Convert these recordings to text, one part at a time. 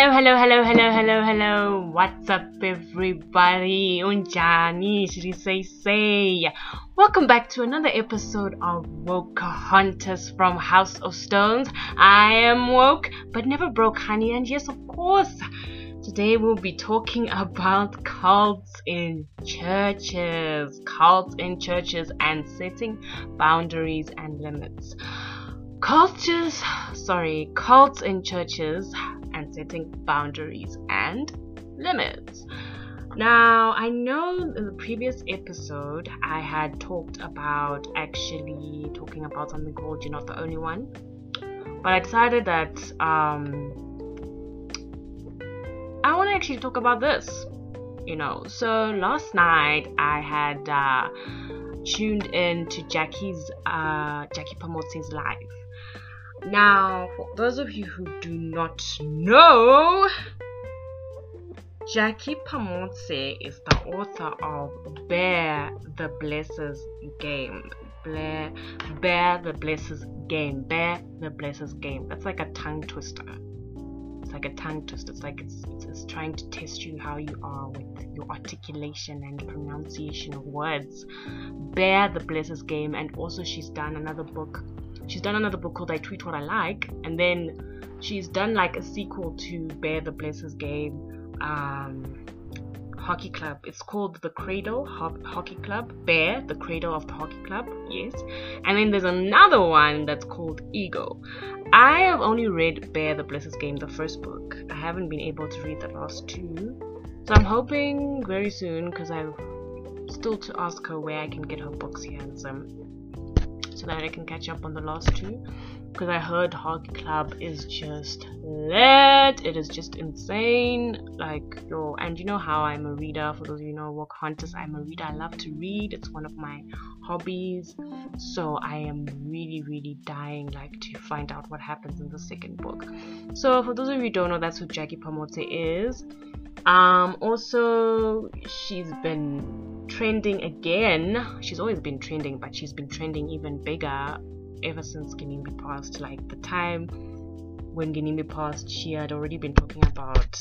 Hello, hello, hello, hello, hello, hello. What's up, everybody? Unjani, should say, say? Welcome back to another episode of Woke Hunters from House of Stones. I am woke, but never broke, honey. And yes, of course, today we'll be talking about cults in churches, cults in churches, and setting boundaries and limits. Cultures, sorry, cults in churches and setting boundaries and limits. Now, I know in the previous episode I had talked about actually talking about something called You're Not the Only One, but I decided that um, I want to actually talk about this. You know, so last night I had uh, tuned in to Jackie's uh, Jackie Phamotse's live now, for those of you who do not know, Jackie Phamotse is the author of Bare the Blesser's Game. Bear, Bare the Blesser's Game. Bare the Blesser's Game. That's like a tongue twister. It's like a tongue twister. It's like it's, it's, it's trying to test you how you are with your articulation and pronunciation of words. Bare the Blesser's Game. And also, she's done another book she's done another book called I Tweet What I Like, and then she's done like a sequel to Bare the Blesser's Game um, Hockey Club. It's called The Cradle Ho- Hockey Club. Bear, the Cradle of the Hockey Club, yes. And then there's another one that's called Ego. I have only read Bare the Blesser's Game, the first book. I haven't been able to read the last two. So I'm hoping very soon because I've still to ask her where I can get her books here and some so that I can catch up on the last two. Because I heard Hockey Club is just lit. It is just insane. Like, yo, and you know how I'm a reader. For those of you know, Woke Hunters, I'm a reader. I love to read. It's one of my hobbies. So I am really, really dying like to find out what happens in the second book. So for those of you who don't know, that's who Jackie Phamotse is. Um, also, she's been trending again. She's always been trending, but she's been trending even bigger ever since Ginimbi passed. Like the time when Ginimbi passed, she had already been talking about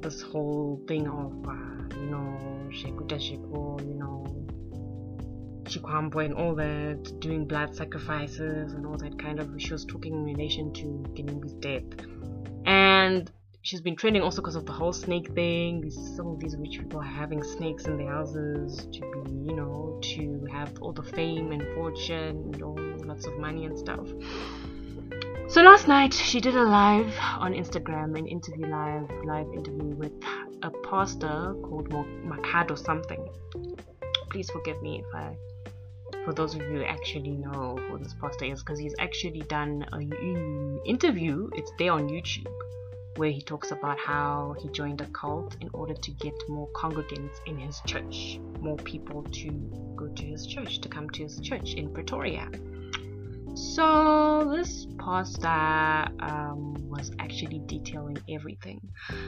this whole thing of, uh, you know, Shekuta Sheku, you know, Chikwambo and all that, doing blood sacrifices and all that kind of. She was talking in relation to Ginimbi's death. And she's been trending also because of the whole snake thing. Some of these rich people are having snakes in their houses to be, you know, to have all the fame and fortune, and know, lots of money and stuff. So last night she did a live on Instagram, an interview live, live interview with a pastor called Makhado something. Please forgive me if I for those of you who actually know who this pastor is because he's actually done an mm, interview it's there on youtube where he talks about how he joined a cult in order to get more congregants in his church, more people to go to his church, to come to his church in Pretoria. So this pastor um, was actually detailing everything,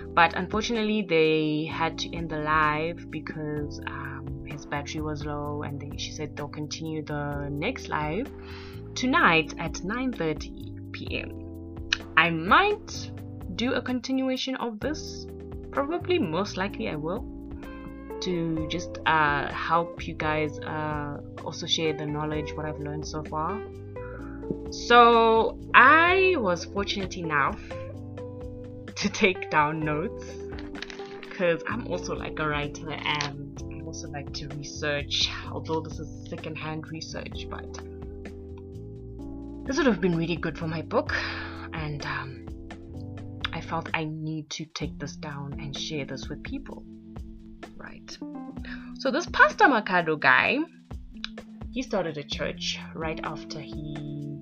but unfortunately they had to end the live because um, his battery was low, and they, she said they'll continue the next live tonight at 9:30 p.m. I might do a continuation of this. Probably, most likely, I will. To just uh, help you guys uh, also share the knowledge, what I've learned so far. So, I was fortunate enough to take down notes because I'm also like a writer and I also like to research, although this is secondhand research, but this would have been really good for my book. And um, felt I need to take this down and share this with people. Right. So this Pastor Makhado guy, he started a church right after he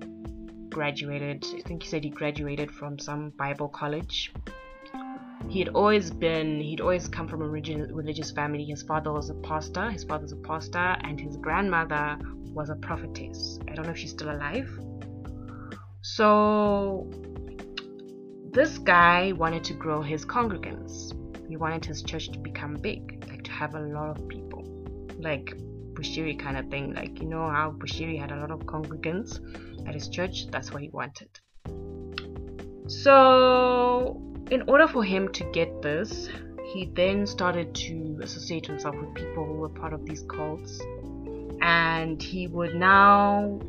graduated. I think he said he graduated from some Bible college. He had always been, he'd always come from a religious family. His father was a pastor, his father's a pastor, and his grandmother was a prophetess. I don't know if she's still alive. So this guy wanted to grow his congregants. He wanted his church to become big, like to have a lot of people, like Bushiri kind of thing. Like you know how Bushiri had a lot of congregants at his church. That's what he wanted. So in order for him to get this, he then started to associate himself with people who were part of these cults. And he would now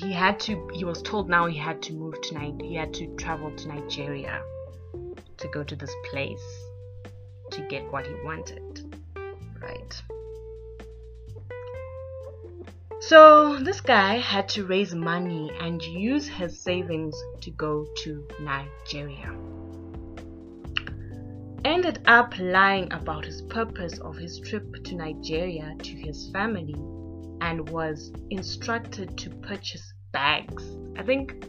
he had to he was told now he had to move to Nigeria he had to travel to Nigeria to go to this place to get what he wanted right? So this guy had to raise money and use his savings to go to Nigeria. Ended up lying about his purpose of his trip to Nigeria to his family and was instructed to purchase bags. I think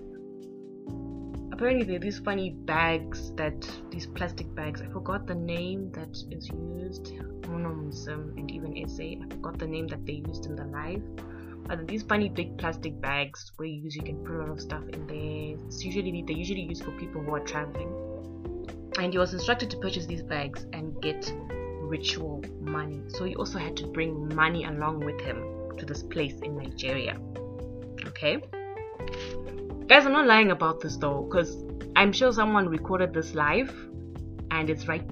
apparently there are these funny bags that these plastic bags. I forgot the name that is used. Monomism and even essay. I forgot the name that they used in the live. But these funny big plastic bags where you can put a lot of stuff in there. It's usually they usually used for people who are traveling. And he was instructed to purchase these bags and get ritual money. So he also had to bring money along with him to this place in Nigeria. Okay? Guys, I'm not lying about this though, because I'm sure someone recorded this live and it's right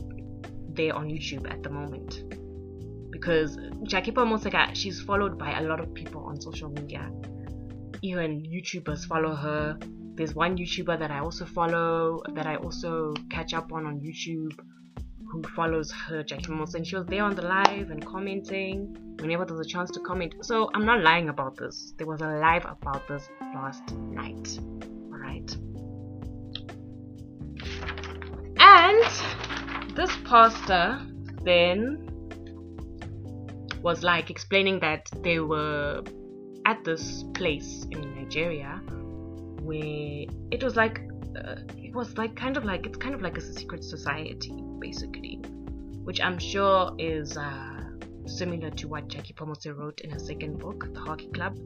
there on YouTube at the moment. Because Jackie Phamotse, she's followed by a lot of people on social media. Even YouTubers follow her. There's one YouTuber that I also follow, that I also catch up on on YouTube who follows her, Jackie Moss, and she was there on the live and commenting whenever there's a chance to comment. So I'm not lying about this. There was a live about this last night. Alright. And this pastor then was like explaining that they were at this place in Nigeria where it was like uh, it was like kind of like it's kind of like a secret society basically, which I'm sure is uh, similar to what Jackie Phamotse wrote in her second book, The Hockey Club.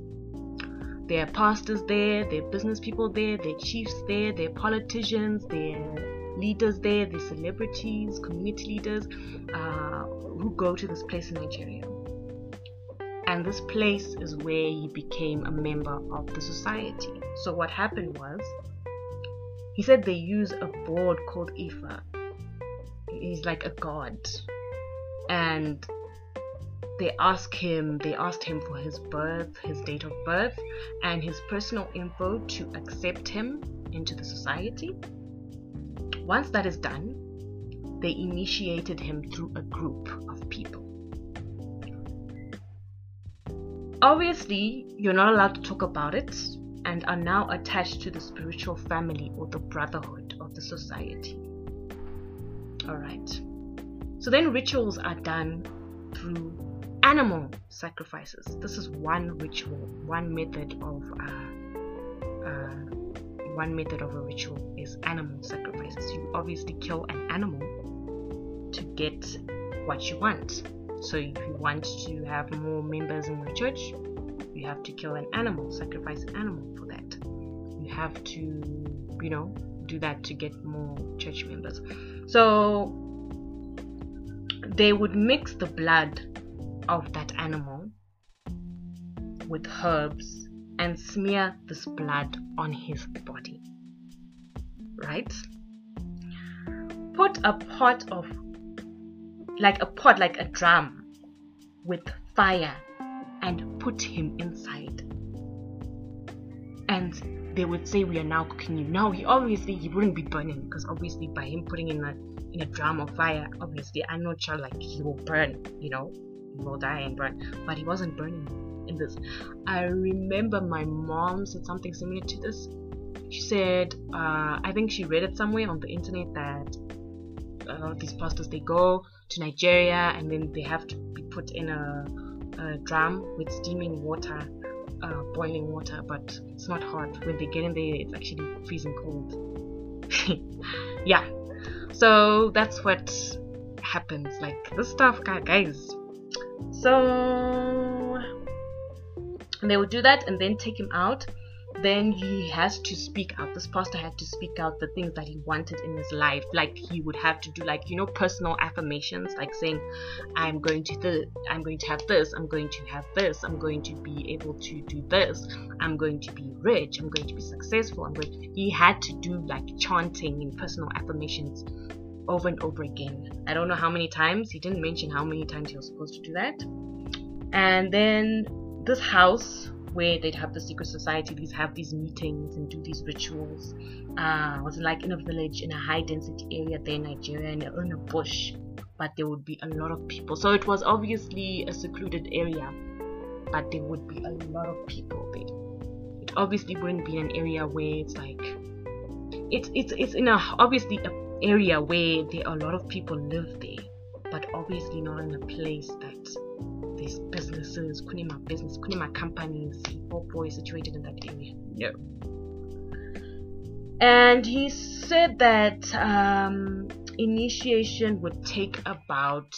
There are pastors there, there are business people there, there are chiefs there, there are politicians, there are leaders there, there are celebrities, community leaders uh, who go to this place in Nigeria. And this place is where he became a member of the society. So what happened was he said they use a board called Ifa. He's like a god. And they ask him they asked him for his birth, his date of birth, and his personal info to accept him into the society. Once that is done, they initiated him through a group of people. Obviously, you're not allowed to talk about it and are now attached to the spiritual family or the brotherhood of the society. Alright. So then rituals are done through animal sacrifices. This is one ritual, one method of uh, uh, one method of a ritual is animal sacrifices. You obviously kill an animal to get what you want. So if you want to have more members in your church, you have to kill an animal, sacrifice an animal for that. You have to, you know, do that to get more church members. So they would mix the blood of that animal with herbs and smear this blood on his body. Right? Put a pot of, like a pot, like a drum with fire and put him inside. And they would say we are now cooking you. Now he obviously he wouldn't be burning because obviously by him putting in a in a drum of fire, obviously I know child like he will burn, you know, he will die and burn. But he wasn't burning in this. I remember my mom said something similar to this. She said, uh, I think she read it somewhere on the internet that uh, these pastors they go to Nigeria and then they have to be put in a a drum with steaming water, uh, boiling water, but it's not hot. When they get in there, it's actually freezing cold. yeah, so that's what happens. Like this stuff, guys. So they would do that and then take him out. Then he has to speak out. This pastor had to speak out the things that he wanted in his life. Like he would have to do like, you know, personal affirmations, like saying, I'm going to th- I'm going to have this, I'm going to have this, I'm going to be able to do this, I'm going to be rich, I'm going to be successful, I'm going he had to do like chanting and personal affirmations over and over again. I don't know how many times. He didn't mention how many times he was supposed to do that. And then this house where they'd have the secret society, these have these meetings and do these rituals. Uh, was like in a village in a high density area there in Nigeria and in a bush, but there would be a lot of people. So it was obviously a secluded area, but there would be a lot of people there. It obviously wouldn't be an area where it's like it's it's it's in a obviously a area where there are a lot of people live there, but obviously not in a place that there's businesses, Kunima business, Kunima companies, Popo is situated in that area. No. And he said that um, initiation would take about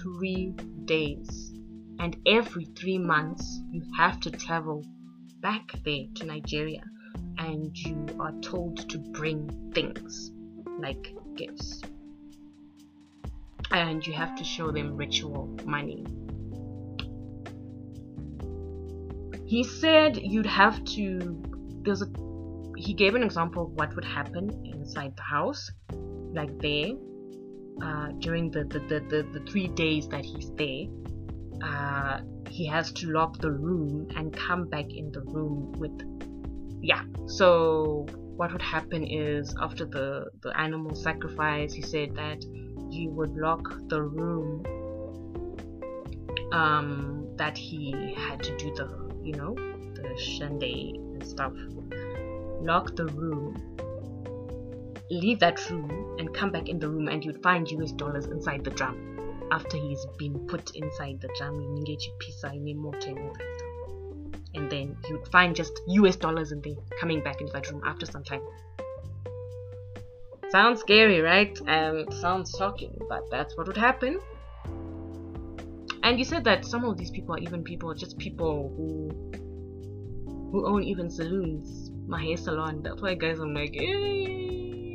three days. And every three months, you have to travel back there to Nigeria and you are told to bring things like gifts. And you have to show them ritual money he said you'd have to there's a he gave an example of what would happen inside the house like there uh, during the the, the, the, the three days that he's there. Uh, he has to lock the room and come back in the room with yeah. So what would happen is after the the animal sacrifice he said that he would lock the room um, that he had to do the you know, the shandy and stuff. Lock the room, leave that room, and come back in the room, and you'd find US dollars inside the drum. After he's been put inside the drum, you need that stuff. And then you'd find just US dollars in there coming back into that room after some time. Sounds scary, right? Um, sounds shocking, but that's what would happen and you said that some of these people are even people just people who who own even saloons. My hair salon. That's why guys i'm like hey,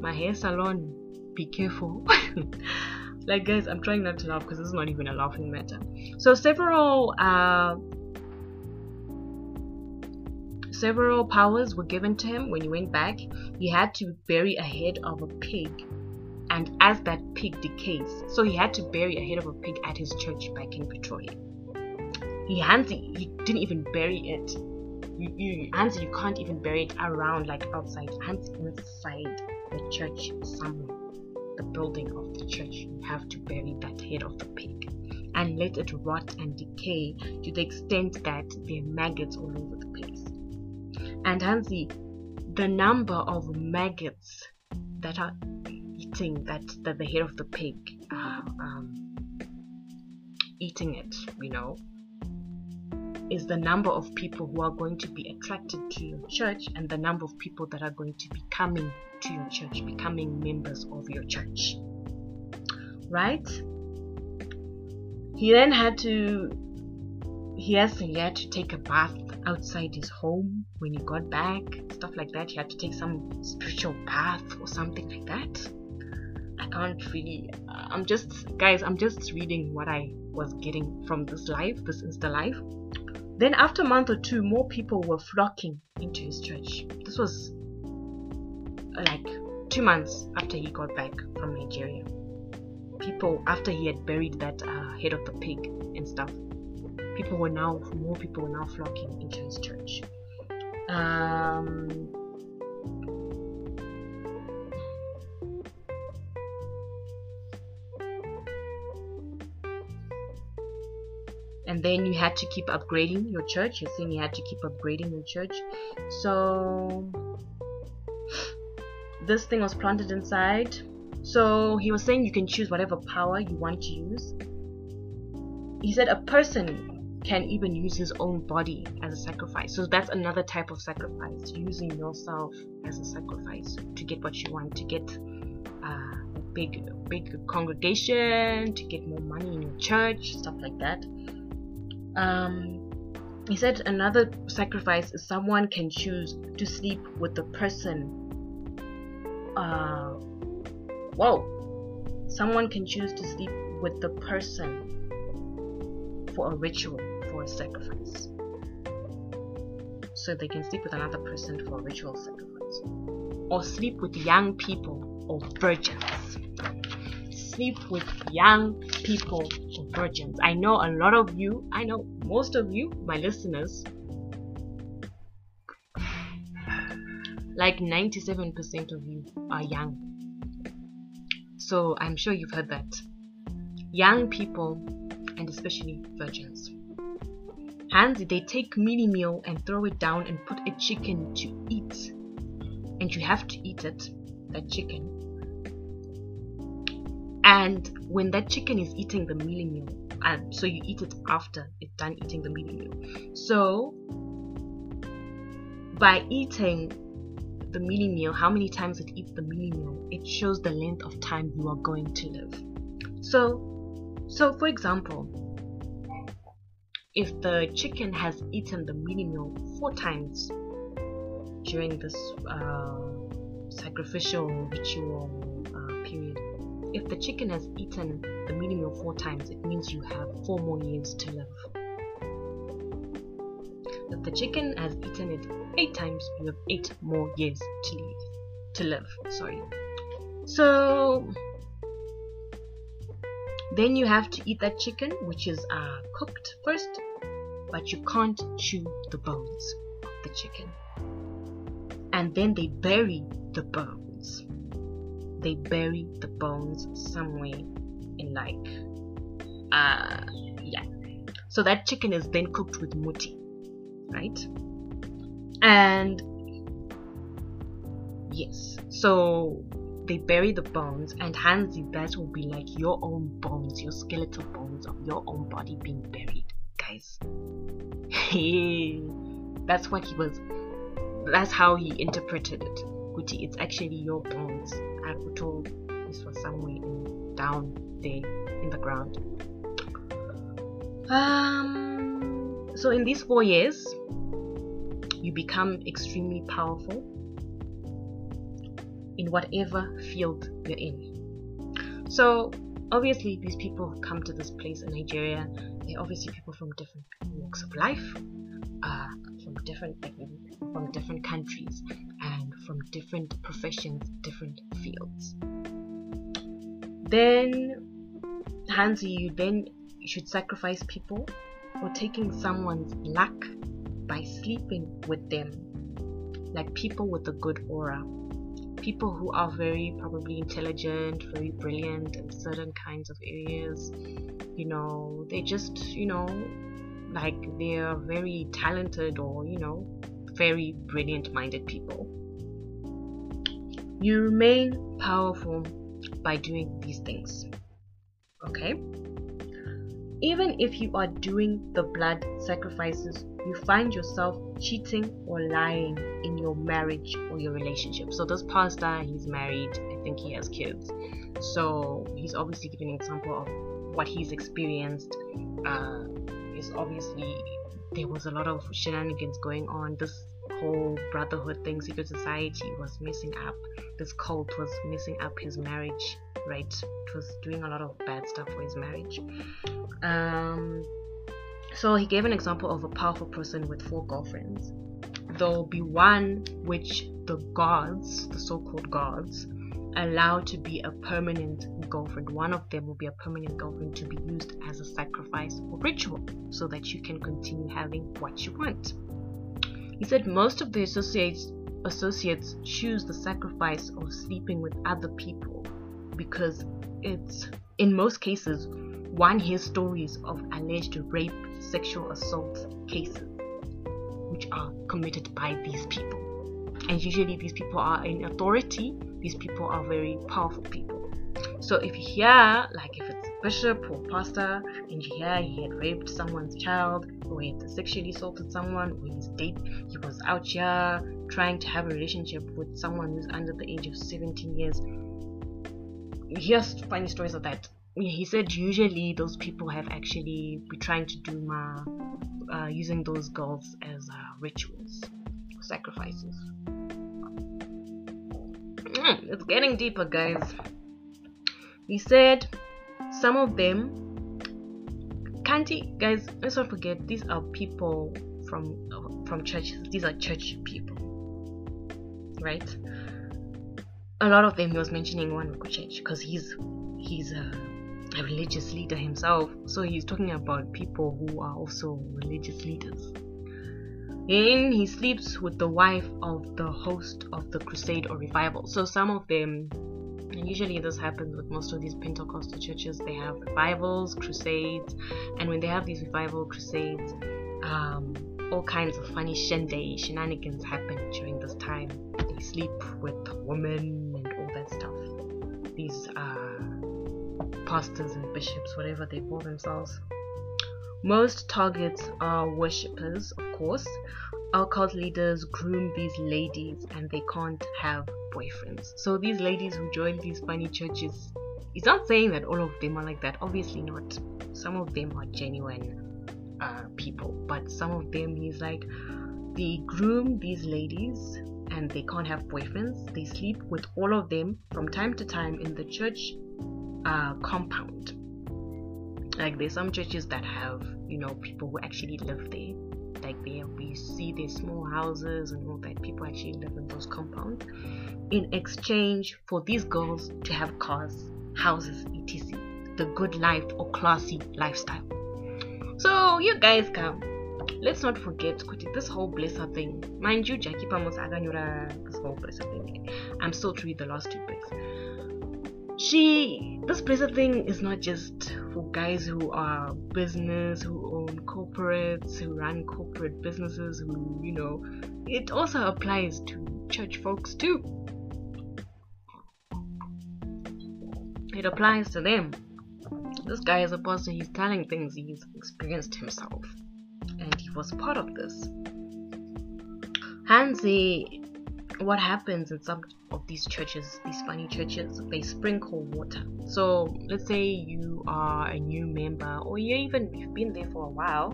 my hair salon. Be careful. Like guys i'm trying not to laugh because this is not even a laughing matter. So several uh several powers were given to him when he went back. He had to bury a head of a pig and as that pig decays, so he had to bury a head of a pig at his church back in Pretoria. He Hansi, he didn't even bury it. You, you Hansi, you can't even bury it around like outside. Hansi inside the church somewhere, the building of the church. You have to bury that head of the pig and let it rot and decay to the extent that there are maggots all over the place. And Hansi, the number of maggots that are eating that, that the head of the pig, uh, um, eating it, you know, is the number of people who are going to be attracted to your church and the number of people that are going to be coming to your church, becoming members of your church. Right? He then had to he has he had to take a bath outside his home when he got back, stuff like that. He had to take some spiritual bath or something like that. I can't really. I'm just, guys, I'm just reading what I was getting from this life, this Insta life. Then, after a month or two, more people were flocking into his church. This was like two months after he got back from Nigeria. People, after he had buried that uh, head of the pig and stuff, people were now, more people were now flocking into his church. Um, and then you had to keep upgrading your church. You're saying you had to keep upgrading your church. So this thing was planted inside. So he was saying you can choose whatever power you want to use. He said a person can even use his own body as a sacrifice. So that's another type of sacrifice using yourself as a sacrifice to get what you want to get uh, a big big congregation to get more money in your church stuff like that um, he said another sacrifice is someone can choose to sleep with the person. Uh, whoa. Someone can choose to sleep with the person for a ritual, for a sacrifice. So they can sleep with another person for a ritual sacrifice. Or sleep with young people or virgins sleep with young people virgins. I know a lot of you, I know most of you, my listeners, like 97% of you are young. So I'm sure you've heard that. Young people, and especially virgins. Hands, they take mini meal and throw it down and put a chicken to eat. And you have to eat it, that chicken and when that chicken is eating the mealy meal and so you eat it after it's done eating the mealy meal so by eating the mealy meal how many times it eats the mealy meal it shows the length of time you are going to live. So so for example if the chicken has eaten the mealy meal four times during this uh, sacrificial ritual if the chicken has eaten the meal four times, it means you have four more years to live. If the chicken has eaten it eight times, you have eight more years to live. To live, sorry. So then you have to eat that chicken, which is uh, cooked first, but you can't chew the bones of the chicken. And then they bury the bones they bury the bones somewhere in like uh yeah. So that chicken is then cooked with muti right? And yes so they bury the bones and Hansi that will be like your own bones your skeletal bones of your own body being buried guys. That's what he was that's how he interpreted it. Kuti it's actually your bones I was told this was somewhere in, down there in the ground. Um, so in these four years, you become extremely powerful in whatever field you're in. So obviously, these people come to this place in Nigeria, they're obviously people from different walks of life, uh, from different from different countries, different professions, different fields. Then, Hansi, you then should sacrifice people or taking someone's luck by sleeping with them, like people with a good aura, people who are very probably intelligent, very brilliant in certain kinds of areas. You know, they just, you know, like they're very talented or, you know, very brilliant minded people. You remain powerful by doing these things. Okay? Even if you are doing the blood sacrifices, you find yourself cheating or lying in your marriage or your relationship. So, this pastor, he's married, I think he has kids. So, he's obviously giving an example of what he's experienced. Uh, is obviously there was a lot of shenanigans going on. This whole brotherhood thing, secret society was messing up. This cult was messing up his marriage, right? It was doing a lot of bad stuff for his marriage. Um, so he gave an example of a powerful person with four girlfriends. There'll be one which the gods, the so called gods, allow to be a permanent girlfriend. One of them will be a permanent girlfriend to be used as a sacrifice or ritual so that you can continue having what you want. He said most of the associates associates choose the sacrifice of sleeping with other people because it's in most cases one hears stories of alleged rape, sexual assault cases which are committed by these people. And usually these people are in authority, these people are very powerful people. So if you hear like if it's bishop or pastor and hear he had raped someone's child or he had sexually assaulted someone or he's date he was out here trying to have a relationship with someone who's under the age of 17 years here's funny stories of that he said usually those people have actually been trying to do my uh, using those girls as uh, rituals, sacrifices. Mm, it's getting deeper, guys. He said some of them can't he, guys let's not forget these are people from from churches. These are church people right? A lot of them he was mentioning one church because he's he's a, a religious leader himself. So he's talking about people who are also religious leaders. And he sleeps with the wife of the host of the crusade or revival. So some of them and usually this happens with most of these Pentecostal churches. They have revivals, crusades, and when they have these revival crusades, um, all kinds of funny shenanigans happen during this time. They sleep with women and all that stuff. These uh, pastors and bishops, whatever they call themselves. Most targets are worshippers, of course. Our cult leaders groom these ladies and they can't have boyfriends. So these ladies who join these funny churches, he's not saying that all of them are like that. Obviously not. Some of them are genuine uh, people, but some of them he's like they groom these ladies and they can't have boyfriends. They sleep with all of them from time to time in the church uh, compound. Like there's some churches that have you know people who actually live there like there we see these small houses and all that people actually live in those compounds in exchange for these girls to have cars houses etc. The good life or classy lifestyle. So you guys come. Let's not forget this whole blesser thing. Mind you jackie pamos this whole blesser thing. I'm still to read the last two books. She this blesser thing is not just for guys who are business who corporates who run corporate businesses who you know it also applies to church folks too. It applies to them. This guy is a pastor he's telling things he's experienced himself and he was part of this. Hansi what happens in some of these churches, these funny churches, they sprinkle water. So let's say you are a new member or you even you've been there for a while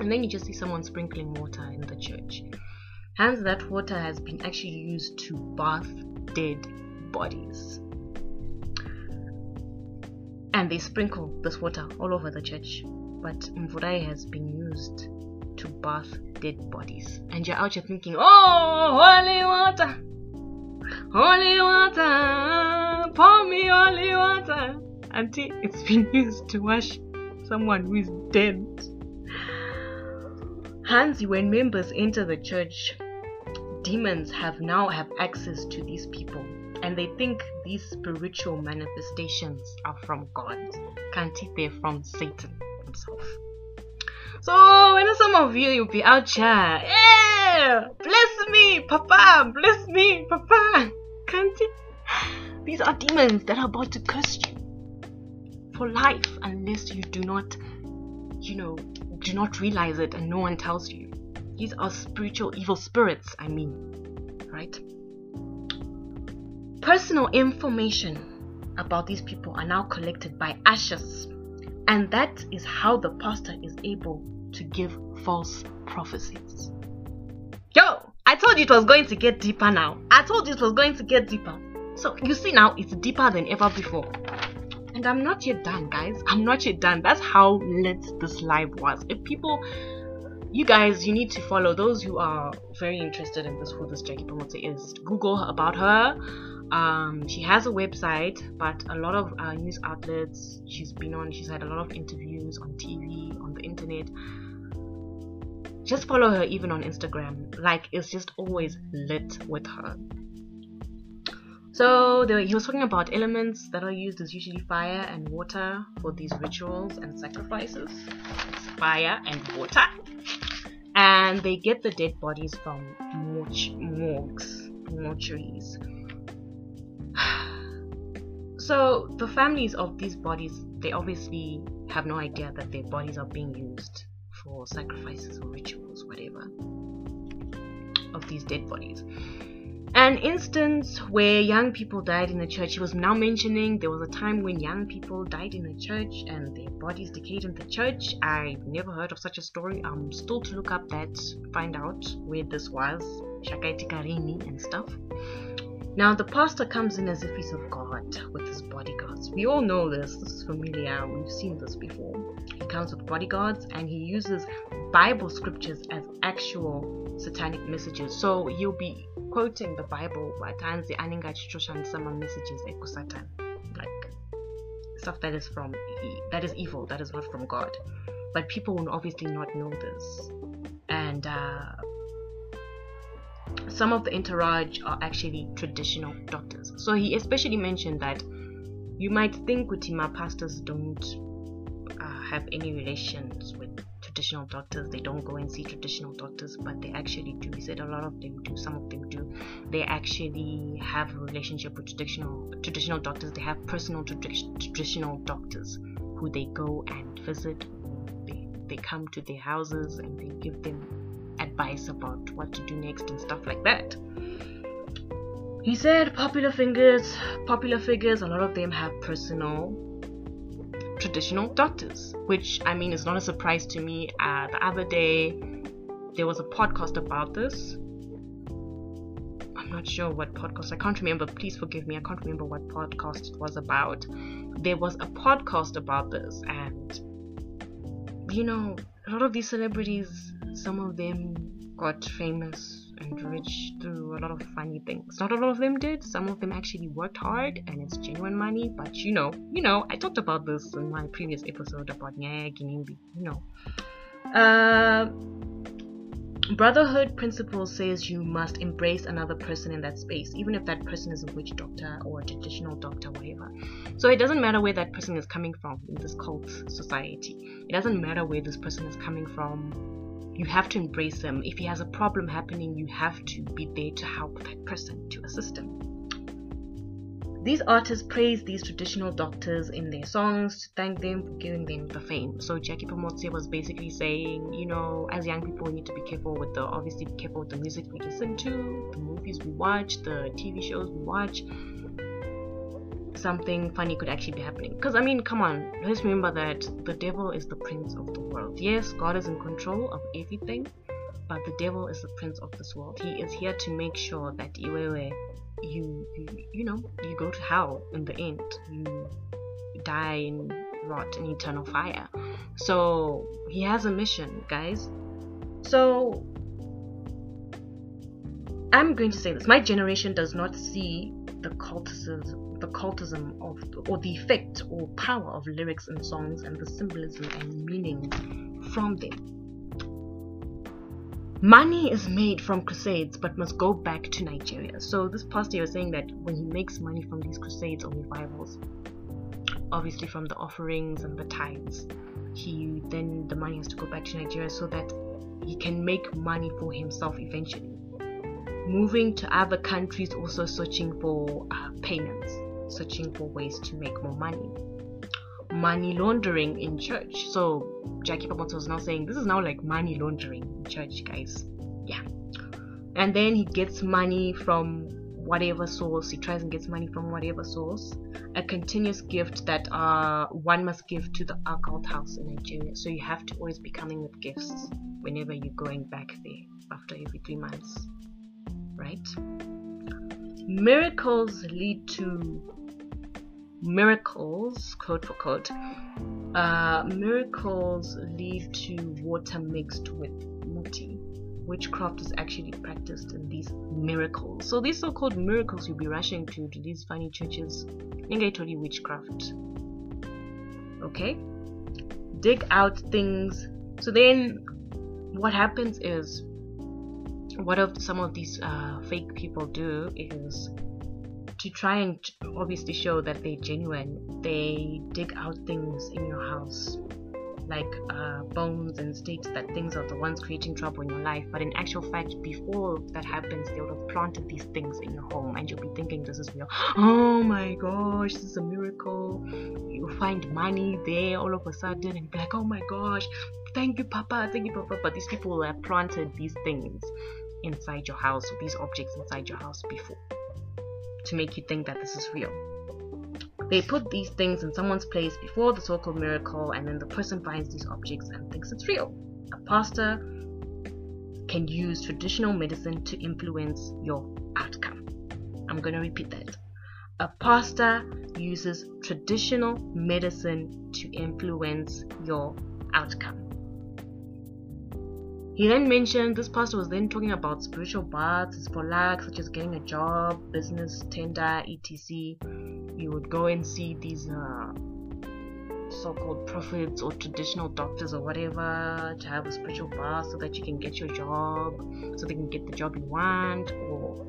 and then you just see someone sprinkling water in the church. Hence that water has been actually used to bath dead bodies. And they sprinkle this water all over the church. But Mvurai has been used to bath dead bodies. And you're out here thinking, oh, holy water, holy water, pour me holy water. Until it's been used to wash someone who is dead. Hansi, when members enter the church, demons have now have access to these people and they think these spiritual manifestations are from God. Can't they're from Satan himself. So I know some of you you'll be out here. Yeah, bless me, Papa, bless me, Papa. Can't you? These are demons that are about to curse you for life unless you do not, you know, do not realize it and no one tells you. These are spiritual evil spirits, I mean, right? Personal information about these people are now collected by ashes and that is how the pastor is able to give false prophecies. Yo, I told you it was going to get deeper now. I told you it was going to get deeper. So you see now it's deeper than ever before. And I'm not yet done, guys. I'm not yet done. That's how lit this live was. If people you guys you need to follow those who are very interested in this who this Jackie promoter is google about her um, she has a website, but a lot of uh, news outlets she's been on, she's had a lot of interviews on TV, on the internet. Just follow her even on Instagram. Like, it's just always lit with her. So the, he was talking about elements that are used as usually fire and water for these rituals and sacrifices. Fire and water. And they get the dead bodies from mortuaries so the families of these bodies, they obviously have no idea that their bodies are being used for sacrifices or rituals, whatever, of these dead bodies. an instance where young people died in the church. He was now mentioning there was a time when young people died in the church and their bodies decayed in the church. I've never heard of such a story. I'm still to look up that, find out where this was, Shakaiti Karini and stuff. Now the pastor comes in as if he's of God with his bodyguards. We all know this. This is familiar. We've seen this before. He comes with bodyguards and he uses Bible scriptures as actual satanic messages. So you'll be quoting the Bible at times the and some messages eko Satan. Like stuff that is from that is evil, that is not from God. But people will obviously not know this. And uh some of the entourage are actually traditional doctors. So he especially mentioned that you might think Utima pastors don't uh, have any relations with traditional doctors. They don't go and see traditional doctors, but they actually do. He said a lot of them do. Some of them do. They actually have a relationship with traditional traditional doctors. They have personal tradi- traditional doctors who they go and visit. They they come to their houses and they give them advice about what to do next and stuff like that. He said popular figures, popular figures, a lot of them have personal traditional doctors, which I mean is not a surprise to me. Uh, the other day there was a podcast about this. I'm not sure what podcast, I can't remember. Please forgive me, I can't remember what podcast it was about. There was a podcast about this, and you know, a lot of these celebrities some of them got famous and rich through a lot of funny things. Not a lot of them did. Some of them actually worked hard and it's genuine money. But you know, you know, I talked about this in my previous episode about Nyaya Ginimbi. You know. Uh, brotherhood principle says you must embrace another person in that space, even if that person is a witch doctor or a traditional doctor, whatever. So it doesn't matter where that person is coming from in this cult society. It doesn't matter where this person is coming from you have to embrace them. If he has a problem happening, you have to be there to help that person, to assist him. These artists praise these traditional doctors in their songs to thank them for giving them the fame. So Jackie Phamotse was basically saying, you know, as young people, we need to be careful with the obviously be careful with the music we listen to, the movies we watch, the TV shows we watch something funny could actually be happening. Because, I mean, come on, let's remember that the devil is the prince of the world. Yes, God is in control of everything, but the devil is the prince of this world. He is here to make sure that Iwewe, you, you, you know, you go to hell in the end. You die in rot in eternal fire. So, he has a mission, guys. So, I'm going to say this. My generation does not see the cultism the cultism of or the effect or power of lyrics and songs and the symbolism and meaning from them. Money is made from crusades but must go back to Nigeria. So this pastor was saying that when he makes money from these crusades or revivals, obviously from the offerings and the tithes, he then the money has to go back to Nigeria so that he can make money for himself eventually. Moving to other countries, also searching for uh, payments searching for ways to make more money. Money laundering in church. So Jackie Papato is now saying this is now like money laundering in church, guys. Yeah. And then he gets money from whatever source. He tries and gets money from whatever source. A continuous gift that uh, one must give to the occult house in Nigeria. So you have to always be coming with gifts whenever you're going back there after every three months. Right? Miracles lead to miracles, quote for quote, uh, miracles lead to water mixed with muti. Witchcraft is actually practiced in these miracles. So these so-called miracles you'll be rushing to to these funny churches. Told witchcraft. Okay? Dig out things. So then what happens is what of some of these uh, fake people do is to try and obviously show that they're genuine, they dig out things in your house like uh, bones and states that things are the ones creating trouble in your life. But in actual fact, before that happens, they would have planted these things in your home, and you'll be thinking this is real. Oh my gosh, this is a miracle! You find money there all of a sudden, and be like, oh my gosh, thank you, Papa, thank you, Papa. But these people have planted these things inside your house these objects inside your house before to make you think that this is real. They put these things in someone's place before the so called miracle, and then the person finds these objects and thinks it's real. A pastor can use traditional medicine to influence your outcome. I'm going to repeat that. A pastor uses traditional medicine to influence your outcome. He then mentioned this pastor was then talking about spiritual baths for luck, such as getting a job, business, tender, etc. You would go and see these uh, so-called prophets or traditional doctors or whatever to have a spiritual bath so that you can get your job, so they can get the job you want, or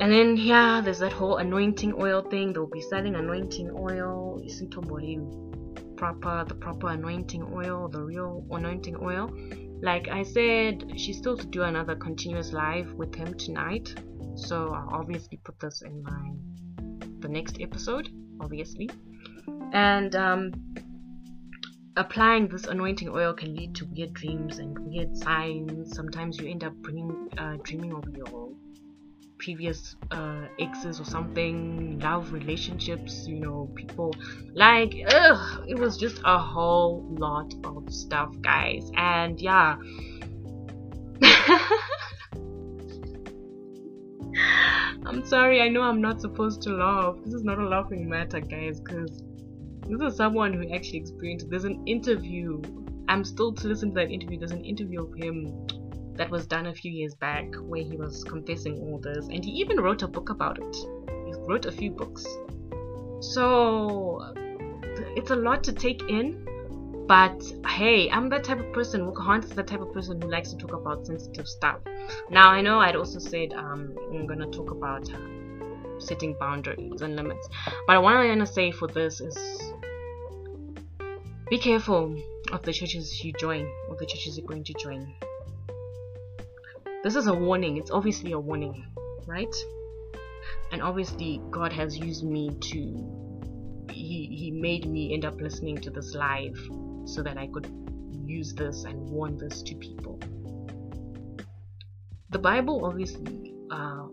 and then yeah, there's that whole anointing oil thing. They'll be selling anointing oil. To proper the proper anointing oil, the real anointing oil. Like I said, she's still to do another continuous live with him tonight. So I'll obviously put this in my the next episode, obviously. And um, applying this anointing oil can lead to weird dreams and weird signs. Sometimes you end up bringing, uh, dreaming of your previous uh, exes or something, love relationships, you know, people like, ugh, it was just a whole lot of stuff, guys. And yeah. I'm sorry, I know I'm not supposed to laugh. This is not a laughing matter, guys, because this is someone who actually experienced. There's an interview. I'm still to listen to that interview. There's an interview of him that was done a few years back where he was confessing all this and he even wrote a book about it. He wrote a few books. So it's a lot to take in but hey i'm the type of person Hunt is the type of person who likes to talk about sensitive stuff. Now i know i'd also said um, i'm gonna talk about uh, setting boundaries and limits but what i'm gonna say for this is be careful of the churches you join or the churches you're going to join this is a warning. It's obviously a warning, right? And obviously, God has used me to. He, he made me end up listening to this live so that I could use this and warn this to people. The Bible obviously uh,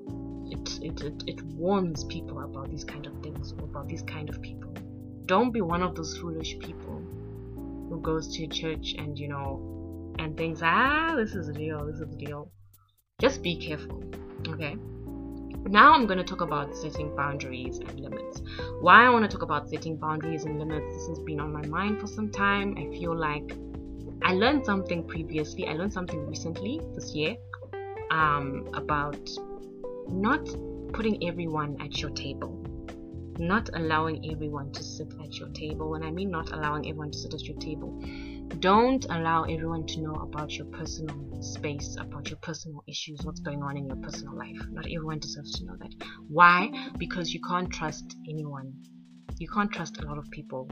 it, it, it, it warns people about these kind of things or about these kind of people. Don't be one of those foolish people who goes to church and you know and thinks ah this is real this is real just be careful okay now I'm going to talk about setting boundaries and limits. Why I want to talk about setting boundaries and limits, this has been on my mind for some time. I feel like I learned something previously, I learned something recently this year um, about not putting everyone at your table not allowing everyone to sit at your table. When I mean not allowing everyone to sit at your table, don't allow everyone to know about your personal space, about your personal issues, what's going on in your personal life. Not everyone deserves to know that. Why? Because you can't trust anyone. You can't trust a lot of people.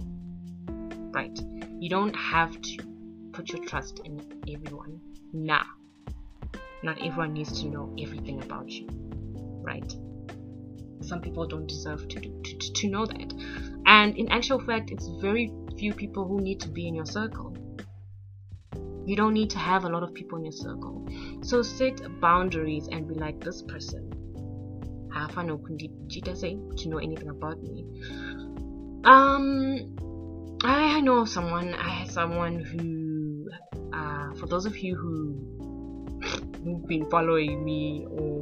Right? You don't have to put your trust in everyone. Nah. Not everyone needs to know everything about you. Right? some people don't deserve to, to, to know that. And in actual fact, it's very few people who need to be in your circle. You don't need to have a lot of people in your circle. So set boundaries and be like this person. Half I know Kundi say to know anything about me. Um, I know someone. I had someone who, uh, for those of you who who've been following me or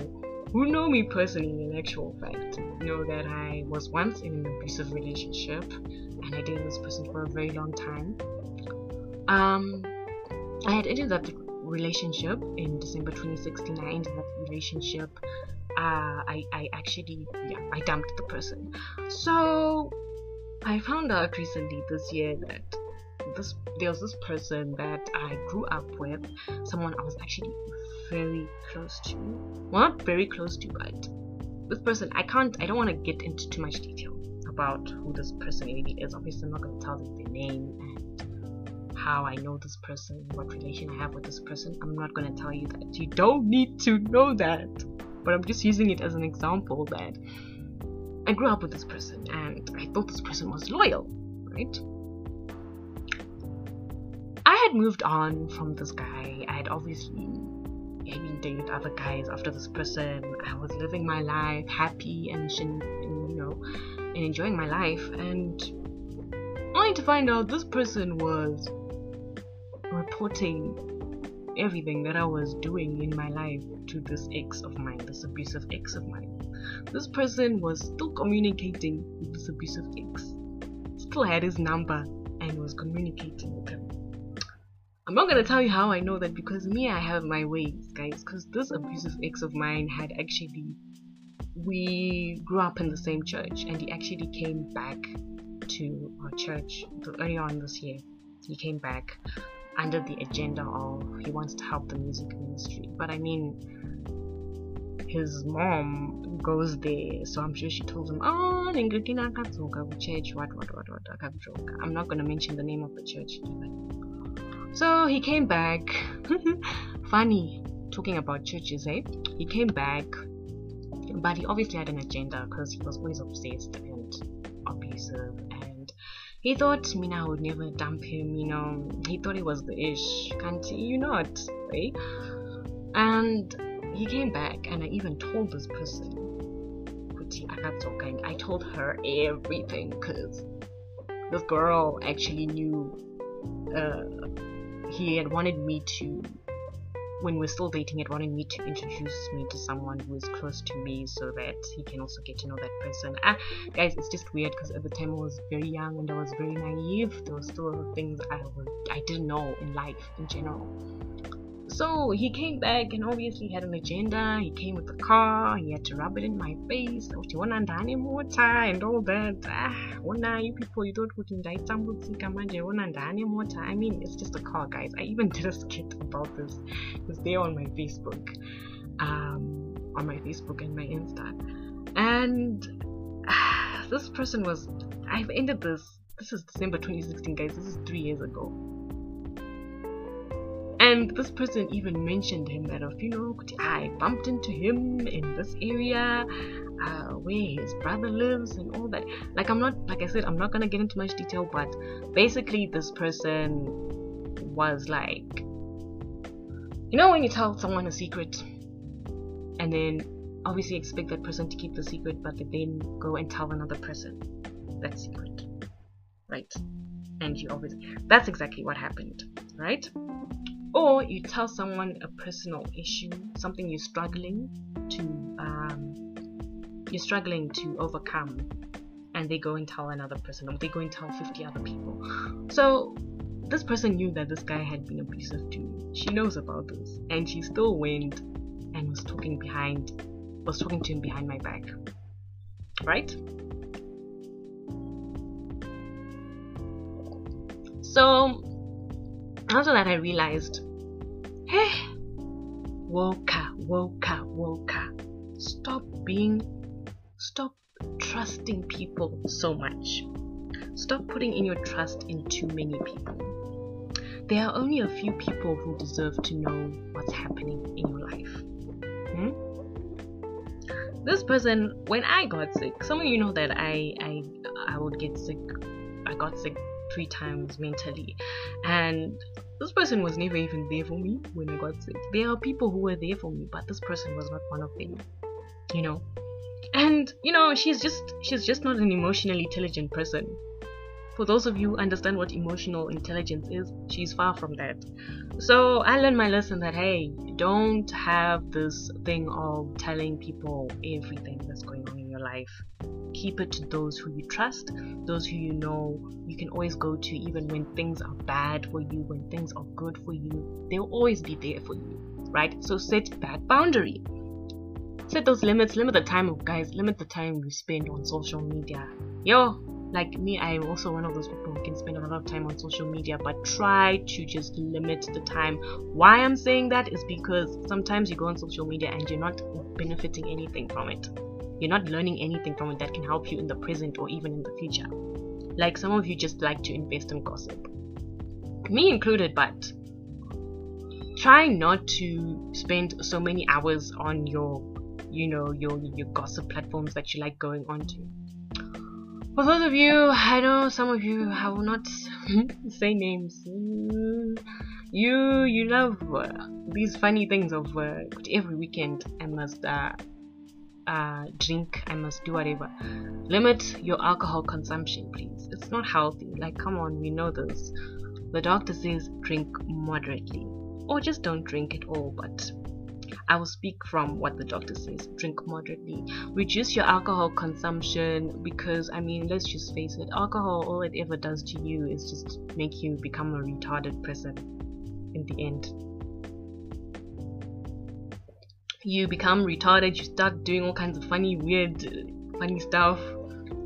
who know me personally in actual fact know that I was once in an abusive relationship and I dated this person for a very long time. Um, I had ended that relationship in December 2016. I ended that relationship. Uh, I, I actually, yeah, I dumped the person. So I found out recently this year that this there was this person that I grew up with, someone I was actually very close to. Well, not very close to, but this person, I can't, I don't want to get into too much detail about who this person really is. Obviously, I'm not going to tell them their name how I know this person, what relation I have with this person. I'm not going to tell you that. You don't need to know that. But I'm just using it as an example that I grew up with this person and I thought this person was loyal, right? I had moved on from this guy. I had obviously having dated other guys after this person. I was living my life happy and, and you know, and enjoying my life. And only to find out this person was reporting everything that I was doing in my life to this ex of mine, this abusive ex of mine. This person was still communicating with this abusive ex, still had his number, and was communicating with him. I'm not gonna tell you how I know that because me, I have my ways, guys. Because this abusive ex of mine had actually, we grew up in the same church, and he actually came back to our church earlier on this year. He came back under the agenda of he wants to help the music ministry. But I mean, his mom goes there, so I'm sure she told him, Oh, church, what, what, what, what, I'm not going to mention the name of the church. So he came back. Funny, talking about churches, eh? He came back, but he obviously had an agenda because he was always obsessed and abusive he thought Mina would never dump him, you know. He thought he was the ish. Can't you not? Right? And he came back and I even told this person, Kuti Akatsoka, I told her everything because this girl actually knew uh, he had wanted me to when we're still dating, it wanted me to introduce me to someone who is close to me so that he can also get to know that person. Ah, guys, it's just weird because at the time I was very young and I was very naive. There were still things I was I didn't know in life in general. So he came back and obviously had an agenda. He came with the car, he had to rub it in my face. and all that. Ah, you people you don't I mean it's just a car guys. I even did a skit about this. It's there on my Facebook. Um on my Facebook and my Insta. And ah, this person was I've ended this this is December 2016 guys, this is three years ago and this person even mentioned him at a funeral. I bumped into him in this area uh, where his brother lives and all that like I'm not like I said I'm not gonna get into much detail but basically this person was like you know when you tell someone a secret and then obviously expect that person to keep the secret but then go and tell another person that secret right and you obviously that's exactly what happened right or you tell someone a personal issue, something you're struggling to um, you're struggling to overcome, and they go and tell another person, or they go and tell 50 other people. So this person knew that this guy had been abusive too. She knows about this, and she still went and was talking behind, was talking to him behind my back, right? So after that, I realized Hey, Woka, Woka, Woka. Stop being, stop trusting people so much. Stop putting in your trust in too many people. There are only a few people who deserve to know what's happening in your life. Hmm? This person, when I got sick, some of you know that I I I would get sick. I got sick three times mentally, and this person was never even there for me when I got sick. There are people who were there for me, but this person was not one of them. You know? And you know, she's just she's just not an emotionally intelligent person. For those of you who understand what emotional intelligence is, she's far from that. So I learned my lesson that hey, don't have this thing of telling people everything that's going on your life keep it to those who you trust, those who you know you can always go to even when things are bad for you, when things are good for you. They'll always be there for you, right? So set that boundary. Set those limits, limit the time guys, limit the time you spend on social media. Yo, like me, I'm also one of those people who can spend a lot of time on social media, but try to just limit the time. Why I'm saying that is because sometimes you go on social media and you're not benefiting anything from it you're not learning anything from it that can help you in the present or even in the future. Like some of you just like to invest in gossip, me included, but try not to spend so many hours on your, you know, your your gossip platforms that you like going onto. For those of you, I know some of you, I will not say names. You, you love uh, these funny things of uh, every weekend I must uh, uh, drink, I must do whatever. Limit your alcohol consumption, please. It's not healthy. Like, come on, we know this. The doctor says drink moderately, or just don't drink at all. But I will speak from what the doctor says drink moderately. Reduce your alcohol consumption because, I mean, let's just face it, alcohol, all it ever does to you is just make you become a retarded person in the end you become retarded, you start doing all kinds of funny, weird, funny stuff.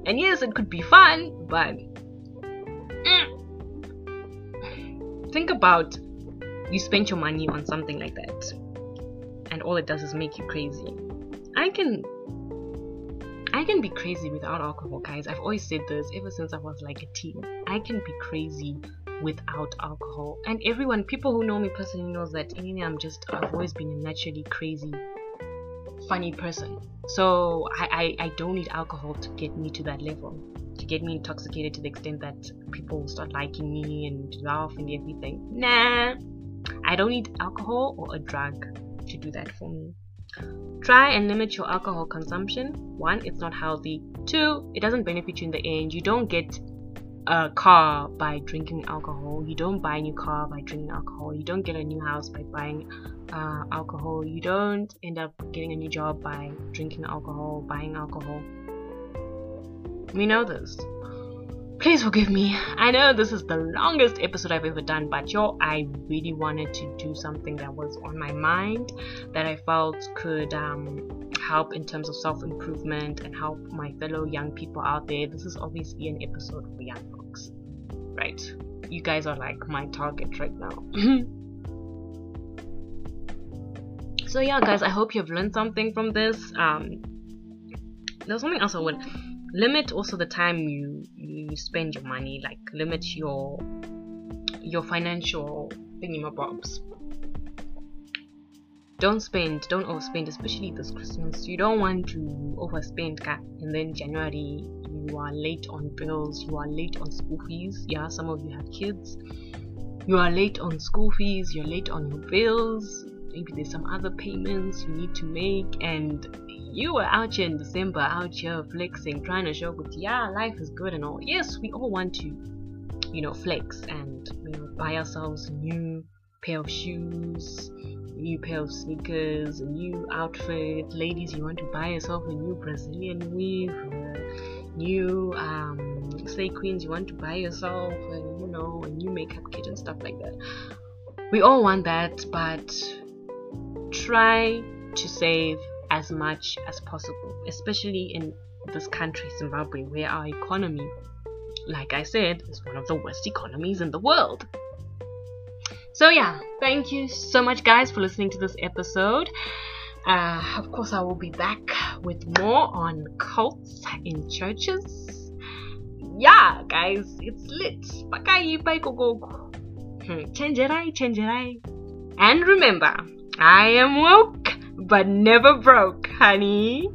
And yes, it could be fun, but mm, think about you spent your money on something like that, and all it does is make you crazy. I can I can be crazy without alcohol, guys. I've always said this ever since I was like a teen. I can be crazy without alcohol. And everyone, people who know me personally knows that anyway, I'm just I've always been a naturally crazy funny person. So I, I, I don't need alcohol to get me to that level. To get me intoxicated to the extent that people start liking me and laugh and everything. Nah. I don't need alcohol or a drug to do that for me. Try and limit your alcohol consumption. One, it's not healthy. Two, it doesn't benefit you in the end. You don't get a car by drinking alcohol. You don't buy a new car by drinking alcohol. You don't get a new house by buying uh, alcohol. You don't end up getting a new job by drinking alcohol, buying alcohol. We know this. Please forgive me. I know this is the longest episode I've ever done, but yo, I really wanted to do something that was on my mind that I felt could um, help in terms of self improvement and help my fellow young people out there. This is obviously an episode for young folks, right? You guys are like my target right now. so yeah, guys, I hope you've learned something from this. Um, there's something else I would limit also the time you you spend your money like limit your your financial thingamabobs don't spend don't overspend especially this christmas. You don't want to overspend and then january you are late on bills you are late on school fees. Yeah some of you have kids. You are late on school fees you're late on your bills. Maybe there's some other payments you need to make and you were out here in December, out here flexing, trying to show that yeah, life is good and all. Yes, we all want to, you know, flex and you know buy ourselves a new pair of shoes, new pair of sneakers, a new outfit. Ladies, you want to buy yourself a new Brazilian weave, new um, slay queens, you want to buy yourself, a, you know, a new makeup kit and stuff like that. We all want that, but try to save as much as possible, especially in this country, Zimbabwe, where our economy, like I said, is one of the worst economies in the world. So, yeah, thank you so much, guys, for listening to this episode. Uh, of course, I will be back with more on cults in churches. Yeah, guys, it's lit. Chenjerai, chenjerai. And remember, I am woke but never broke, honey.